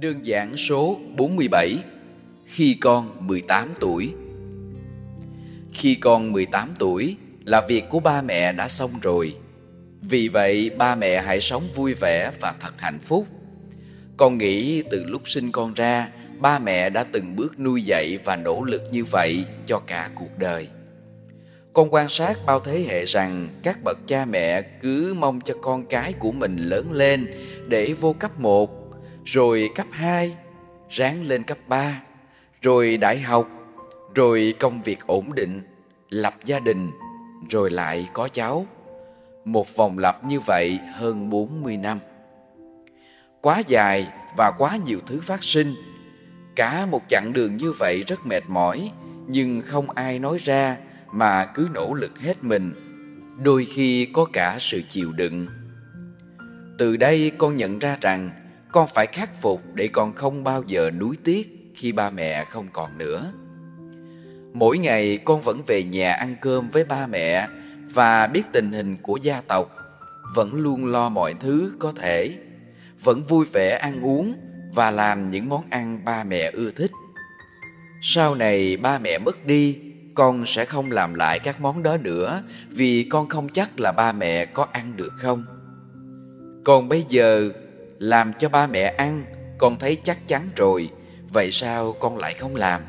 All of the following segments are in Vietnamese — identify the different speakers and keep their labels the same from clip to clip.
Speaker 1: Đơn giản số 47 Khi con 18 tuổi Khi con 18 tuổi là việc của ba mẹ đã xong rồi. Vì vậy ba mẹ hãy sống vui vẻ và thật hạnh phúc. Con nghĩ từ lúc sinh con ra, ba mẹ đã từng bước nuôi dạy và nỗ lực như vậy cho cả cuộc đời. Con quan sát bao thế hệ rằng các bậc cha mẹ cứ mong cho con cái của mình lớn lên để vô cấp 1 rồi cấp 2, ráng lên cấp 3, rồi đại học, rồi công việc ổn định, lập gia đình, rồi lại có cháu. Một vòng lặp như vậy hơn 40 năm. Quá dài và quá nhiều thứ phát sinh. Cả một chặng đường như vậy rất mệt mỏi, nhưng không ai nói ra mà cứ nỗ lực hết mình. Đôi khi có cả sự chịu đựng. Từ đây con nhận ra rằng con phải khắc phục để con không bao giờ nuối tiếc khi ba mẹ không còn nữa. Mỗi ngày con vẫn về nhà ăn cơm với ba mẹ và biết tình hình của gia tộc, vẫn luôn lo mọi thứ có thể, vẫn vui vẻ ăn uống và làm những món ăn ba mẹ ưa thích. Sau này ba mẹ mất đi, con sẽ không làm lại các món đó nữa vì con không chắc là ba mẹ có ăn được không. Còn bây giờ làm cho ba mẹ ăn, con thấy chắc chắn rồi, vậy sao con lại không làm?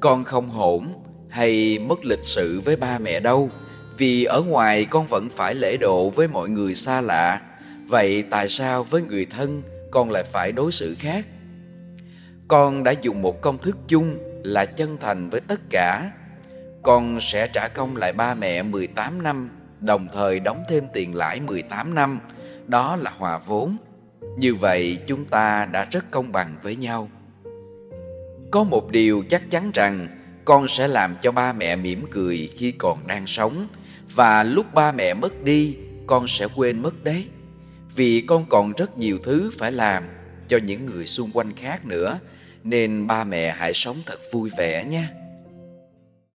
Speaker 1: Con không hỗn hay mất lịch sự với ba mẹ đâu, vì ở ngoài con vẫn phải lễ độ với mọi người xa lạ. Vậy tại sao với người thân con lại phải đối xử khác? Con đã dùng một công thức chung là chân thành với tất cả. Con sẽ trả công lại ba mẹ 18 năm, đồng thời đóng thêm tiền lãi 18 năm. Đó là hòa vốn như vậy chúng ta đã rất công bằng với nhau. Có một điều chắc chắn rằng con sẽ làm cho ba mẹ mỉm cười khi còn đang sống, và lúc ba mẹ mất đi, con sẽ quên mất đấy. Vì con còn rất nhiều thứ phải làm cho những người xung quanh khác nữa, nên ba mẹ hãy sống thật vui vẻ nhé.